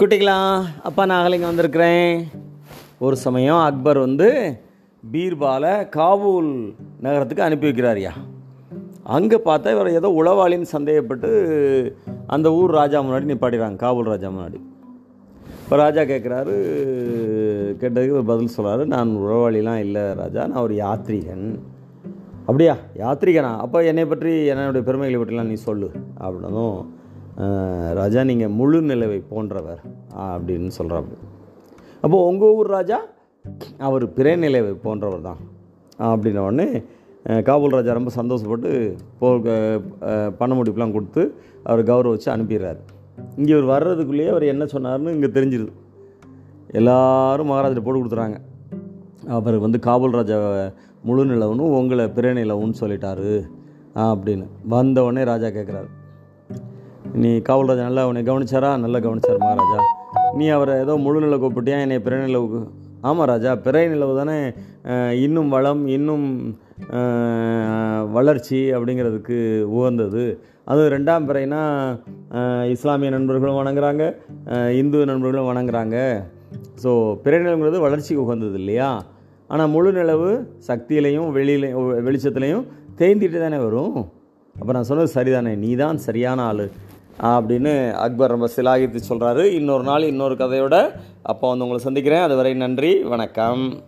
குட்டிகளா அப்பா நான் இங்கே வந்திருக்கிறேன். ஒரு சமயம் அக்பர் வந்து பீர்பாலை காபூல் நகரத்துக்கு அனுப்பி வைக்கிறாரியா அங்கே பார்த்தா இவர் ஏதோ உளவாளின்னு சந்தேகப்பட்டு அந்த ஊர் ராஜா முன்னாடி நிப்பாட்டிடுறாங்க காபூல் ராஜா முன்னாடி. இப்போ ராஜா கேட்குறாரு கேட்டதுக்கு இவர் பதில் சொல்கிறாரு நான் உறவாளிலாம் இல்லை ராஜா நான் ஒரு யாத்ரீகன். அப்படியா? யாத்ரீகனா? அப்போ என்னை பற்றி என்னுடைய பெருமைகளை பற்றிலாம் நீ சொல்லு அப்படின்னதும் ராஜா நீங்கள் முழு நிலவை போன்றவர் அப்படின்னு சொல்கிறாப்பு அப்போது உங்கள் ஊர் ராஜா அவர் பிறை நிலவை போன்றவர் தான் அப்படின்ன உடனே காபூல் ராஜா ரொம்ப சந்தோஷப்பட்டு போ பண முடிப்புலாம் கொடுத்து அவர் கௌரவிச்சு அனுப்பிடுறாரு. இங்கே இவர் வர்றதுக்குள்ளேயே அவர் என்ன சொன்னார்னு இங்கே தெரிஞ்சிருது. எல்லாரும் மகாராஜர் போட்டு கொடுத்துறாங்க. அவர் வந்து காபூல் ராஜா முழு நிலவுன்னு உங்களை பிறை நிலவுன்னு சொல்லிட்டாரு அப்படின்னு. வந்தவொடனே ராஜா கேட்குறாரு நீ காவல் ராஜா நல்லா உன்னை கவனிச்சாரா? நல்லா கவனிச்சார் மகாராஜா. நீ அவரை ஏதோ முழு நில கூப்பிட்டியா? என்னை பிற நிலவுக்கு ஆமாம் ராஜா பிறை நிலவு தானே இன்னும் வளம் இன்னும் வளர்ச்சி அப்படிங்கிறதுக்கு உகந்தது. அது ரெண்டாம் பிறைனா இஸ்லாமிய நண்பர்களும் வணங்குறாங்க இந்து நண்பர்களும் வணங்குறாங்க. ஸோ பிறை நிலவுங்கிறது வளர்ச்சிக்கு உகந்தது இல்லையா? ஆனால் முழு நிலவு சக்தியிலையும் வெளியிலையும் வெளிச்சத்துலையும் தேய்ந்திட்டு தானே வரும். அப்போ நான் சொன்னது சரிதானே? நீ தான் சரியான ஆள். அப்படின்னு அக்பர் ரொம்ப சிலாகித்து சொல்கிறாரு இன்னொரு நாள் இன்னொரு கதையோட அப்போ வந்து உங்களை சந்திக்கிறேன். அதுவரை நன்றி வணக்கம்.